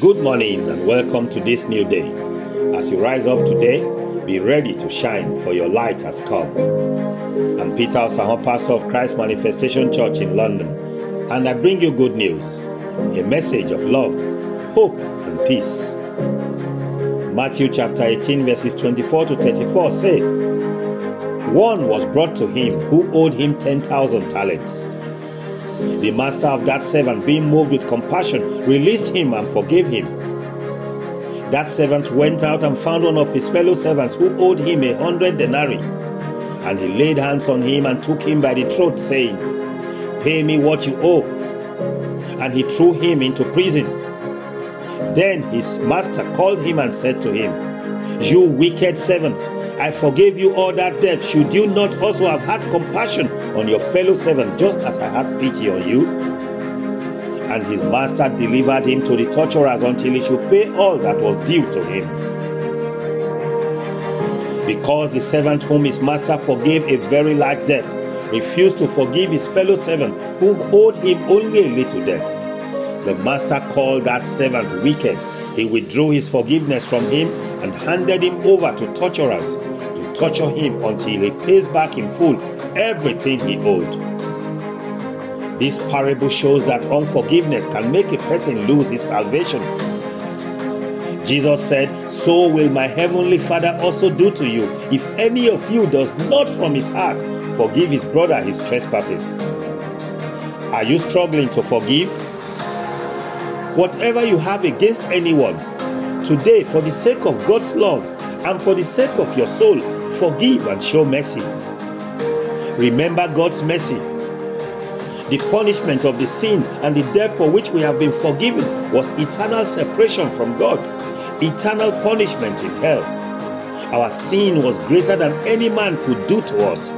Good morning and welcome to this new day. As you rise up today, be ready to shine, for your light has come. I'm Peter Osaho, pastor of Christ Manifestation Church in London, and I bring you good news a message of love, hope, and peace. Matthew chapter 18, verses 24 to 34 say, One was brought to him who owed him 10,000 talents. The master of that servant, being moved with compassion, released him and forgave him. That servant went out and found one of his fellow servants who owed him a hundred denarii. And he laid hands on him and took him by the throat, saying, Pay me what you owe. And he threw him into prison. Then his master called him and said to him, You wicked servant, I forgave you all that debt. Should you not also have had compassion on your fellow servant, just as I had pity on you? And his master delivered him to the torturers until he should pay all that was due to him. Because the servant whom his master forgave a very light debt refused to forgive his fellow servant who owed him only a little debt, the master called that servant wicked. He withdrew his forgiveness from him and handed him over to torturers to torture him until he pays back in full everything he owed. This parable shows that unforgiveness can make a person lose his salvation. Jesus said, So will my heavenly Father also do to you if any of you does not from his heart forgive his brother his trespasses. Are you struggling to forgive? Whatever you have against anyone, today, for the sake of God's love and for the sake of your soul, forgive and show mercy. Remember God's mercy. The punishment of the sin and the debt for which we have been forgiven was eternal separation from God, eternal punishment in hell. Our sin was greater than any man could do to us.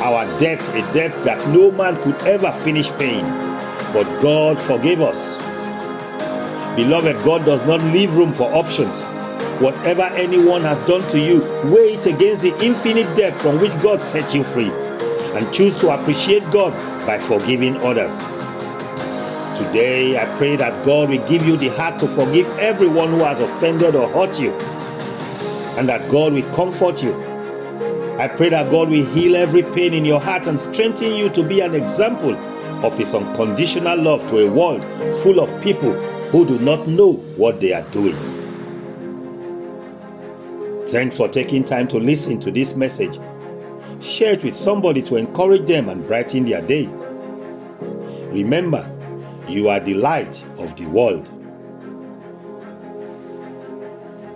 Our debt, a debt that no man could ever finish paying, but God forgave us. Beloved, God does not leave room for options. Whatever anyone has done to you, weigh it against the infinite debt from which God set you free and choose to appreciate God by forgiving others. Today, I pray that God will give you the heart to forgive everyone who has offended or hurt you, and that God will comfort you. I pray that God will heal every pain in your heart and strengthen you to be an example of His unconditional love to a world full of people who do not know what they are doing. Thanks for taking time to listen to this message. Share it with somebody to encourage them and brighten their day. Remember, you are the light of the world.